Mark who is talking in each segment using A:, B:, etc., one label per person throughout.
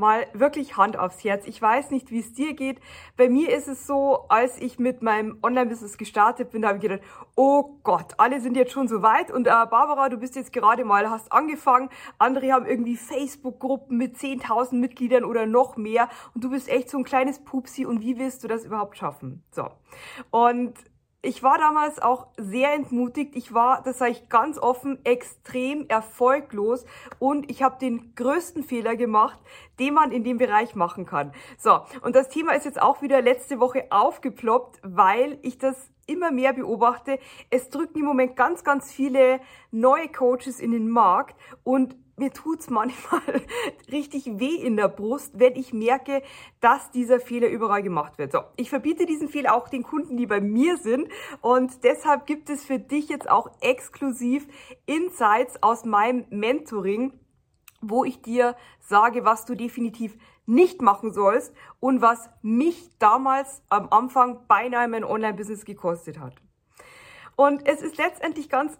A: mal wirklich Hand aufs Herz. Ich weiß nicht, wie es dir geht. Bei mir ist es so, als ich mit meinem Online-Business gestartet bin, habe ich gedacht, oh Gott, alle sind jetzt schon so weit und äh, Barbara, du bist jetzt gerade mal, hast angefangen. Andere haben irgendwie Facebook-Gruppen mit 10.000 Mitgliedern oder noch mehr und du bist echt so ein kleines Pupsi und wie willst du das überhaupt schaffen? So. Und ich war damals auch sehr entmutigt. Ich war, das sage ich ganz offen, extrem erfolglos und ich habe den größten Fehler gemacht, den man in dem Bereich machen kann. So, und das Thema ist jetzt auch wieder letzte Woche aufgeploppt, weil ich das immer mehr beobachte. Es drücken im Moment ganz, ganz viele neue Coaches in den Markt und mir tut's manchmal richtig weh in der Brust, wenn ich merke, dass dieser Fehler überall gemacht wird. So, ich verbiete diesen Fehler auch den Kunden, die bei mir sind und deshalb gibt es für dich jetzt auch exklusiv Insights aus meinem Mentoring, wo ich dir sage, was du definitiv nicht machen sollst und was mich damals am Anfang beinahe mein Online-Business gekostet hat. Und es ist letztendlich ganz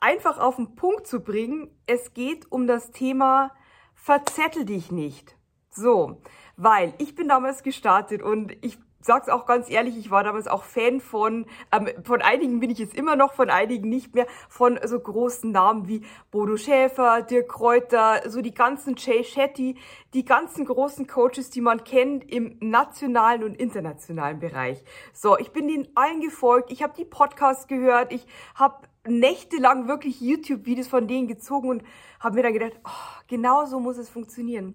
A: einfach auf den Punkt zu bringen, es geht um das Thema verzettel dich nicht. So, weil ich bin damals gestartet und ich sag's auch ganz ehrlich, ich war damals auch Fan von, ähm, von einigen bin ich jetzt immer noch, von einigen nicht mehr, von so großen Namen wie Bodo Schäfer, Dirk Kräuter, so die ganzen Jay Shetty, die ganzen großen Coaches, die man kennt im nationalen und internationalen Bereich. So, ich bin denen allen gefolgt, ich habe die Podcasts gehört, ich habe nächtelang wirklich YouTube-Videos von denen gezogen und habe mir dann gedacht, oh, genau so muss es funktionieren.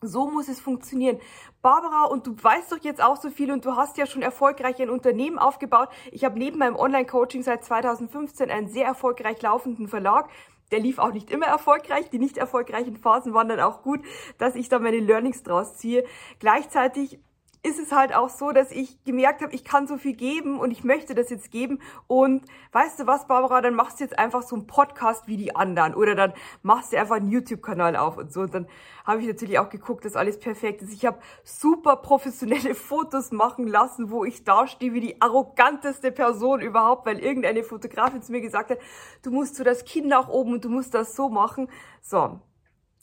A: So muss es funktionieren. Barbara, und du weißt doch jetzt auch so viel und du hast ja schon erfolgreich ein Unternehmen aufgebaut. Ich habe neben meinem Online-Coaching seit 2015 einen sehr erfolgreich laufenden Verlag. Der lief auch nicht immer erfolgreich. Die nicht erfolgreichen Phasen waren dann auch gut, dass ich da meine Learnings draus ziehe. Gleichzeitig ist es halt auch so, dass ich gemerkt habe, ich kann so viel geben und ich möchte das jetzt geben. Und weißt du was, Barbara, dann machst du jetzt einfach so einen Podcast wie die anderen oder dann machst du einfach einen YouTube-Kanal auf und so. Und dann habe ich natürlich auch geguckt, dass alles perfekt ist. Ich habe super professionelle Fotos machen lassen, wo ich dastehe wie die arroganteste Person überhaupt, weil irgendeine Fotografin zu mir gesagt hat, du musst so das Kinn nach oben und du musst das so machen. So.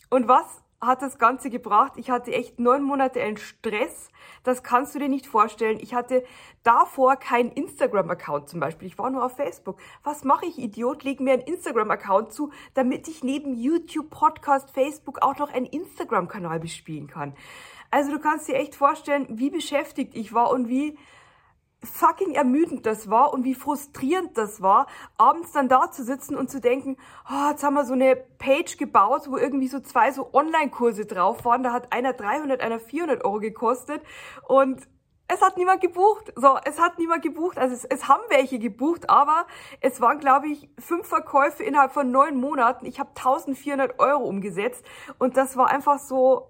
A: Und was hat das Ganze gebracht. Ich hatte echt neun Monate einen Stress. Das kannst du dir nicht vorstellen. Ich hatte davor keinen Instagram-Account zum Beispiel. Ich war nur auf Facebook. Was mache ich, Idiot? Leg mir einen Instagram-Account zu, damit ich neben YouTube, Podcast, Facebook auch noch einen Instagram-Kanal bespielen kann. Also du kannst dir echt vorstellen, wie beschäftigt ich war und wie fucking ermüdend das war und wie frustrierend das war, abends dann da zu sitzen und zu denken, oh, jetzt haben wir so eine Page gebaut, wo irgendwie so zwei so Online-Kurse drauf waren. Da hat einer 300, einer 400 Euro gekostet und es hat niemand gebucht. So, es hat niemand gebucht. Also es, es haben welche gebucht, aber es waren, glaube ich, fünf Verkäufe innerhalb von neun Monaten. Ich habe 1400 Euro umgesetzt und das war einfach so,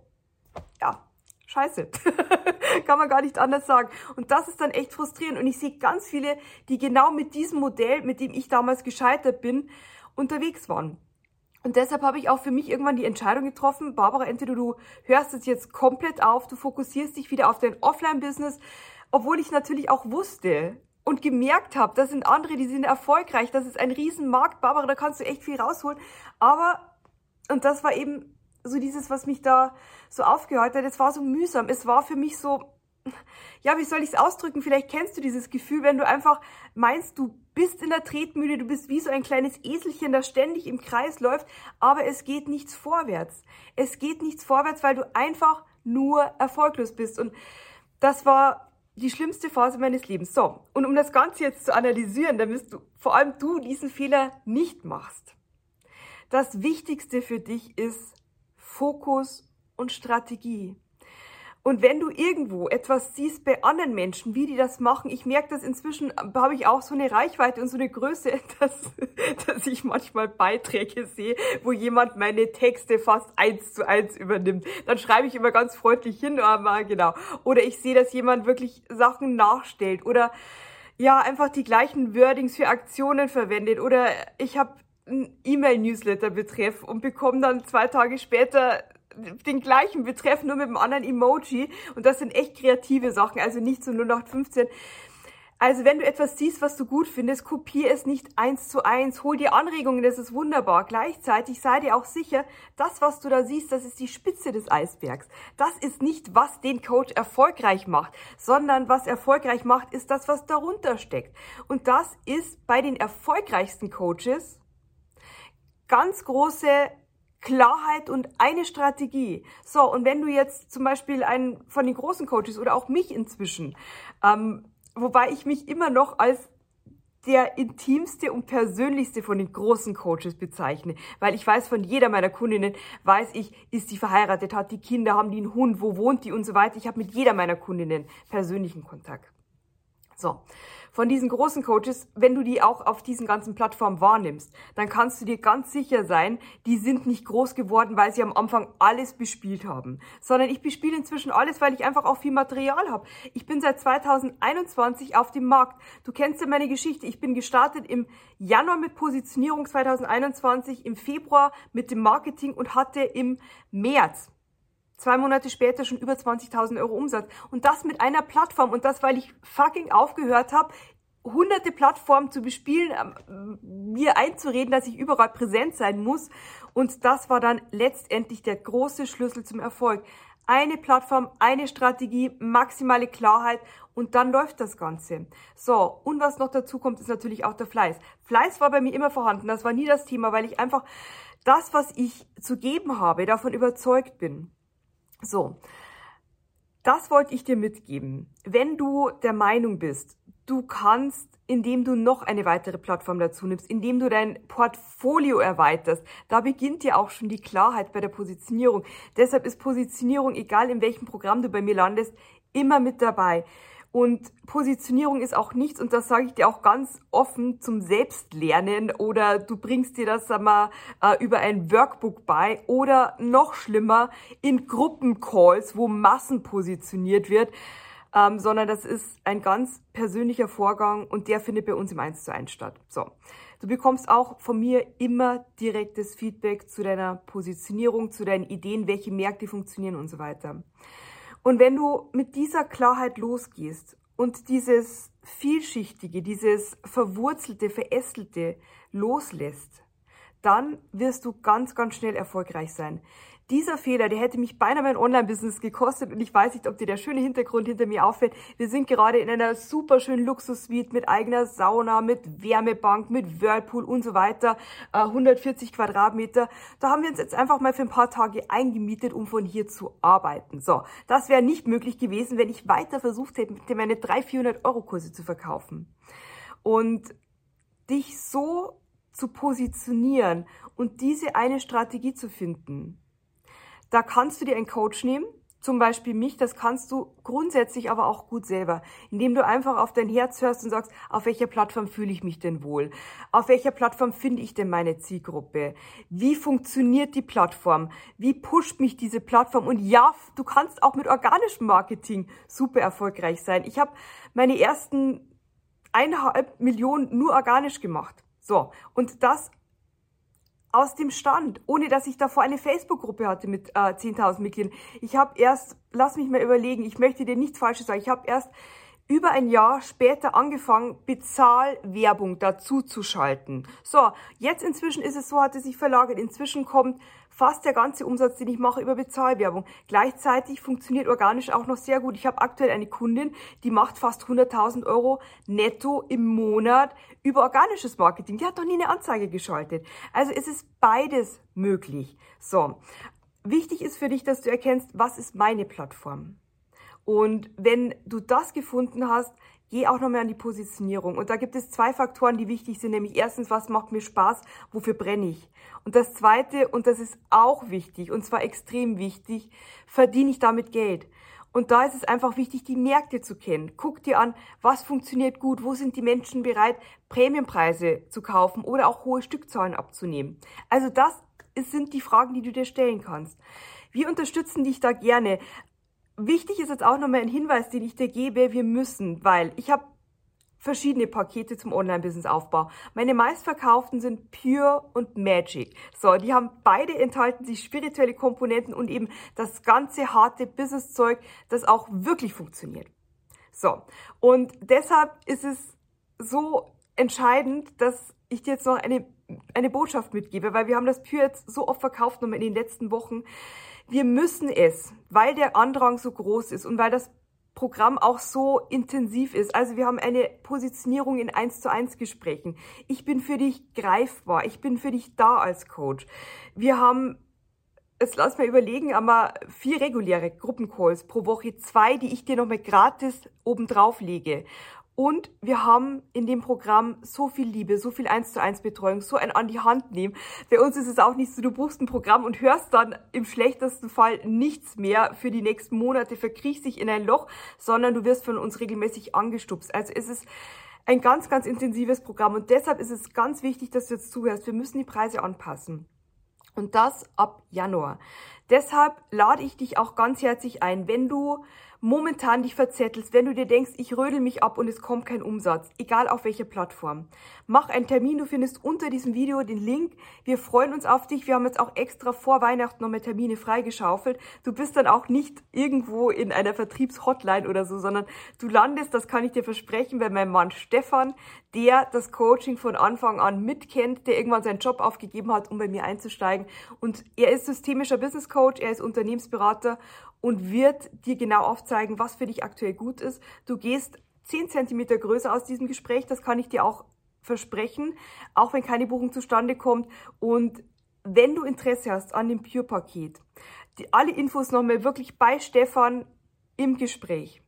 A: ja, scheiße. Kann man gar nicht anders sagen. Und das ist dann echt frustrierend. Und ich sehe ganz viele, die genau mit diesem Modell, mit dem ich damals gescheitert bin, unterwegs waren. Und deshalb habe ich auch für mich irgendwann die Entscheidung getroffen, Barbara, entweder du hörst es jetzt komplett auf, du fokussierst dich wieder auf dein Offline-Business, obwohl ich natürlich auch wusste und gemerkt habe, das sind andere, die sind erfolgreich, das ist ein Riesenmarkt, Barbara, da kannst du echt viel rausholen. Aber, und das war eben so dieses, was mich da so aufgehört hat, es war so mühsam. Es war für mich so, ja, wie soll ich es ausdrücken? Vielleicht kennst du dieses Gefühl, wenn du einfach meinst, du bist in der Tretmühle, du bist wie so ein kleines Eselchen, das ständig im Kreis läuft, aber es geht nichts vorwärts. Es geht nichts vorwärts, weil du einfach nur erfolglos bist. Und das war die schlimmste Phase meines Lebens. So, und um das Ganze jetzt zu analysieren, damit du, vor allem du diesen Fehler nicht machst. Das Wichtigste für dich ist, Fokus und Strategie. Und wenn du irgendwo etwas siehst bei anderen Menschen, wie die das machen, ich merke das inzwischen, habe ich auch so eine Reichweite und so eine Größe, dass, dass ich manchmal Beiträge sehe, wo jemand meine Texte fast eins zu eins übernimmt. Dann schreibe ich immer ganz freundlich hin, aber genau. Oder ich sehe, dass jemand wirklich Sachen nachstellt oder ja, einfach die gleichen Wordings für Aktionen verwendet. Oder ich habe E-Mail-Newsletter betreff und bekomme dann zwei Tage später den gleichen Betreff, nur mit einem anderen Emoji. Und das sind echt kreative Sachen, also nicht so 0815. Also wenn du etwas siehst, was du gut findest, kopier es nicht eins zu eins, hol dir Anregungen, das ist wunderbar. Gleichzeitig sei dir auch sicher, das, was du da siehst, das ist die Spitze des Eisbergs. Das ist nicht, was den Coach erfolgreich macht, sondern was erfolgreich macht, ist das, was darunter steckt. Und das ist bei den erfolgreichsten Coaches ganz große Klarheit und eine Strategie. So, und wenn du jetzt zum Beispiel einen von den großen Coaches oder auch mich inzwischen ähm, wobei ich mich immer noch als der intimste und persönlichste von den großen Coaches bezeichne, weil ich weiß von jeder meiner Kundinnen, weiß ich, ist die verheiratet, hat die Kinder, haben die einen Hund, wo wohnt die und so weiter. Ich habe mit jeder meiner Kundinnen persönlichen Kontakt. So, von diesen großen Coaches, wenn du die auch auf diesen ganzen Plattformen wahrnimmst, dann kannst du dir ganz sicher sein, die sind nicht groß geworden, weil sie am Anfang alles bespielt haben, sondern ich bespiele inzwischen alles, weil ich einfach auch viel Material habe. Ich bin seit 2021 auf dem Markt. Du kennst ja meine Geschichte. Ich bin gestartet im Januar mit Positionierung 2021, im Februar mit dem Marketing und hatte im März Zwei Monate später schon über 20.000 Euro Umsatz. Und das mit einer Plattform. Und das, weil ich fucking aufgehört habe, hunderte Plattformen zu bespielen, ähm, mir einzureden, dass ich überall präsent sein muss. Und das war dann letztendlich der große Schlüssel zum Erfolg. Eine Plattform, eine Strategie, maximale Klarheit und dann läuft das Ganze. So, und was noch dazu kommt, ist natürlich auch der Fleiß. Fleiß war bei mir immer vorhanden, das war nie das Thema, weil ich einfach das, was ich zu geben habe, davon überzeugt bin. So, das wollte ich dir mitgeben. Wenn du der Meinung bist, du kannst, indem du noch eine weitere Plattform dazu nimmst, indem du dein Portfolio erweiterst, da beginnt ja auch schon die Klarheit bei der Positionierung. Deshalb ist Positionierung, egal in welchem Programm du bei mir landest, immer mit dabei. Und Positionierung ist auch nichts, und das sage ich dir auch ganz offen, zum Selbstlernen oder du bringst dir das sag mal, äh, über ein Workbook bei oder noch schlimmer in Gruppencalls, wo Massen positioniert wird, ähm, sondern das ist ein ganz persönlicher Vorgang und der findet bei uns im 1 zu 1 statt. So. Du bekommst auch von mir immer direktes Feedback zu deiner Positionierung, zu deinen Ideen, welche Märkte funktionieren und so weiter. Und wenn du mit dieser Klarheit losgehst und dieses vielschichtige, dieses verwurzelte, verästelte loslässt, dann wirst du ganz, ganz schnell erfolgreich sein. Dieser Fehler, der hätte mich beinahe mein Online-Business gekostet und ich weiß nicht, ob dir der schöne Hintergrund hinter mir auffällt. Wir sind gerade in einer super schönen Luxus-Suite mit eigener Sauna, mit Wärmebank, mit Whirlpool und so weiter, 140 äh, Quadratmeter. Da haben wir uns jetzt einfach mal für ein paar Tage eingemietet, um von hier zu arbeiten. So, das wäre nicht möglich gewesen, wenn ich weiter versucht hätte, meine 300, 400 Euro Kurse zu verkaufen. Und dich so zu positionieren und diese eine Strategie zu finden, da kannst du dir einen Coach nehmen, zum Beispiel mich, das kannst du grundsätzlich aber auch gut selber, indem du einfach auf dein Herz hörst und sagst, auf welcher Plattform fühle ich mich denn wohl? Auf welcher Plattform finde ich denn meine Zielgruppe? Wie funktioniert die Plattform? Wie pusht mich diese Plattform? Und ja, du kannst auch mit organischem Marketing super erfolgreich sein. Ich habe meine ersten eineinhalb Millionen nur organisch gemacht. So, und das aus dem Stand, ohne dass ich davor eine Facebook-Gruppe hatte mit äh, 10.000 Mitgliedern. Ich habe erst, lass mich mal überlegen, ich möchte dir nichts Falsches sagen, ich habe erst über ein Jahr später angefangen, Bezahlwerbung dazu zu schalten. So, jetzt inzwischen ist es so, hat es sich verlagert. Inzwischen kommt fast der ganze Umsatz, den ich mache, über Bezahlwerbung. Gleichzeitig funktioniert organisch auch noch sehr gut. Ich habe aktuell eine Kundin, die macht fast 100.000 Euro netto im Monat über organisches Marketing. Die hat noch nie eine Anzeige geschaltet. Also es ist beides möglich. So, wichtig ist für dich, dass du erkennst, was ist meine Plattform. Und wenn du das gefunden hast, geh auch nochmal an die Positionierung. Und da gibt es zwei Faktoren, die wichtig sind, nämlich erstens, was macht mir Spaß, wofür brenne ich? Und das zweite, und das ist auch wichtig, und zwar extrem wichtig, verdiene ich damit Geld? Und da ist es einfach wichtig, die Märkte zu kennen. Guck dir an, was funktioniert gut, wo sind die Menschen bereit, Prämienpreise zu kaufen oder auch hohe Stückzahlen abzunehmen. Also das sind die Fragen, die du dir stellen kannst. Wir unterstützen dich da gerne. Wichtig ist jetzt auch nochmal ein Hinweis, den ich dir gebe, wir müssen, weil ich habe verschiedene Pakete zum Online-Business-Aufbau. Meine meistverkauften sind Pure und Magic. So, die haben beide enthalten sich spirituelle Komponenten und eben das ganze harte Business-Zeug, das auch wirklich funktioniert. So, und deshalb ist es so entscheidend, dass ich dir jetzt noch eine, eine Botschaft mitgebe, weil wir haben das Pür jetzt so oft verkauft nochmal in den letzten Wochen. Wir müssen es, weil der Andrang so groß ist und weil das Programm auch so intensiv ist. Also wir haben eine Positionierung in 1 zu 1 Gesprächen. Ich bin für dich greifbar. Ich bin für dich da als Coach. Wir haben jetzt lass mal überlegen, aber vier reguläre Gruppencalls pro Woche, zwei, die ich dir nochmal gratis obendrauf lege. Und wir haben in dem Programm so viel Liebe, so viel eins zu eins Betreuung, so ein an die Hand nehmen. Bei uns ist es auch nicht so, du buchst ein Programm und hörst dann im schlechtesten Fall nichts mehr für die nächsten Monate, verkriechst dich in ein Loch, sondern du wirst von uns regelmäßig angestupst. Also es ist ein ganz, ganz intensives Programm und deshalb ist es ganz wichtig, dass du jetzt zuhörst. Wir müssen die Preise anpassen. Und das ab Januar. Deshalb lade ich dich auch ganz herzlich ein, wenn du momentan dich verzettelst, wenn du dir denkst, ich rödel mich ab und es kommt kein Umsatz, egal auf welcher Plattform. Mach einen Termin, du findest unter diesem Video den Link. Wir freuen uns auf dich. Wir haben jetzt auch extra vor Weihnachten nochmal Termine freigeschaufelt. Du bist dann auch nicht irgendwo in einer Vertriebshotline oder so, sondern du landest, das kann ich dir versprechen, bei meinem Mann Stefan, der das Coaching von Anfang an mitkennt, der irgendwann seinen Job aufgegeben hat, um bei mir einzusteigen. Und er ist systemischer Business Coach, er ist Unternehmensberater und wird dir genau aufzeigen, was für dich aktuell gut ist. Du gehst 10 cm größer aus diesem Gespräch, das kann ich dir auch versprechen, auch wenn keine Buchung zustande kommt. Und wenn du Interesse hast an dem Pure-Paket, alle Infos nochmal wirklich bei Stefan im Gespräch,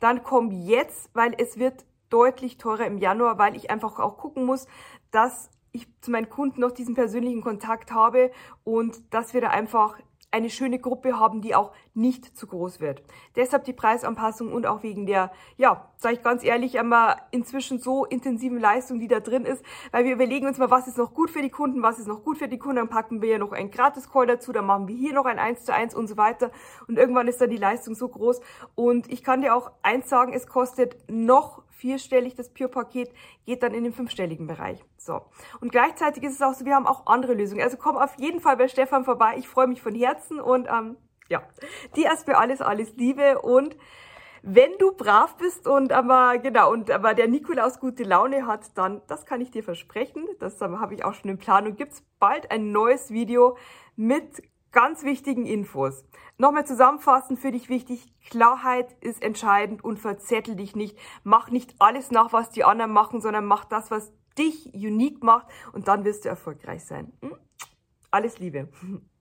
A: dann komm jetzt, weil es wird deutlich teurer im Januar, weil ich einfach auch gucken muss, dass ich zu meinen Kunden noch diesen persönlichen Kontakt habe und dass wir da einfach eine schöne Gruppe haben, die auch nicht zu groß wird. Deshalb die Preisanpassung und auch wegen der, ja, sage ich ganz ehrlich, einmal inzwischen so intensiven Leistung, die da drin ist, weil wir überlegen uns mal, was ist noch gut für die Kunden, was ist noch gut für die Kunden, dann packen wir ja noch einen Gratis-Call dazu, dann machen wir hier noch ein 1 zu 1 und so weiter. Und irgendwann ist dann die Leistung so groß. Und ich kann dir auch eins sagen, es kostet noch vierstellig, das Pure-Paket geht dann in den fünfstelligen Bereich. So. Und gleichzeitig ist es auch so, wir haben auch andere Lösungen. Also komm auf jeden Fall bei Stefan vorbei. Ich freue mich von Herzen und ähm, ja, dir erstmal alles, alles Liebe und wenn du brav bist und aber genau und aber der Nikolaus gute Laune hat, dann das kann ich dir versprechen. Das habe ich auch schon in Planung. Gibt's bald ein neues Video mit ganz wichtigen Infos. Nochmal zusammenfassen für dich wichtig, Klarheit ist entscheidend und verzettel dich nicht. Mach nicht alles nach, was die anderen machen, sondern mach das, was dich unique macht und dann wirst du erfolgreich sein. Hm? Alles Liebe.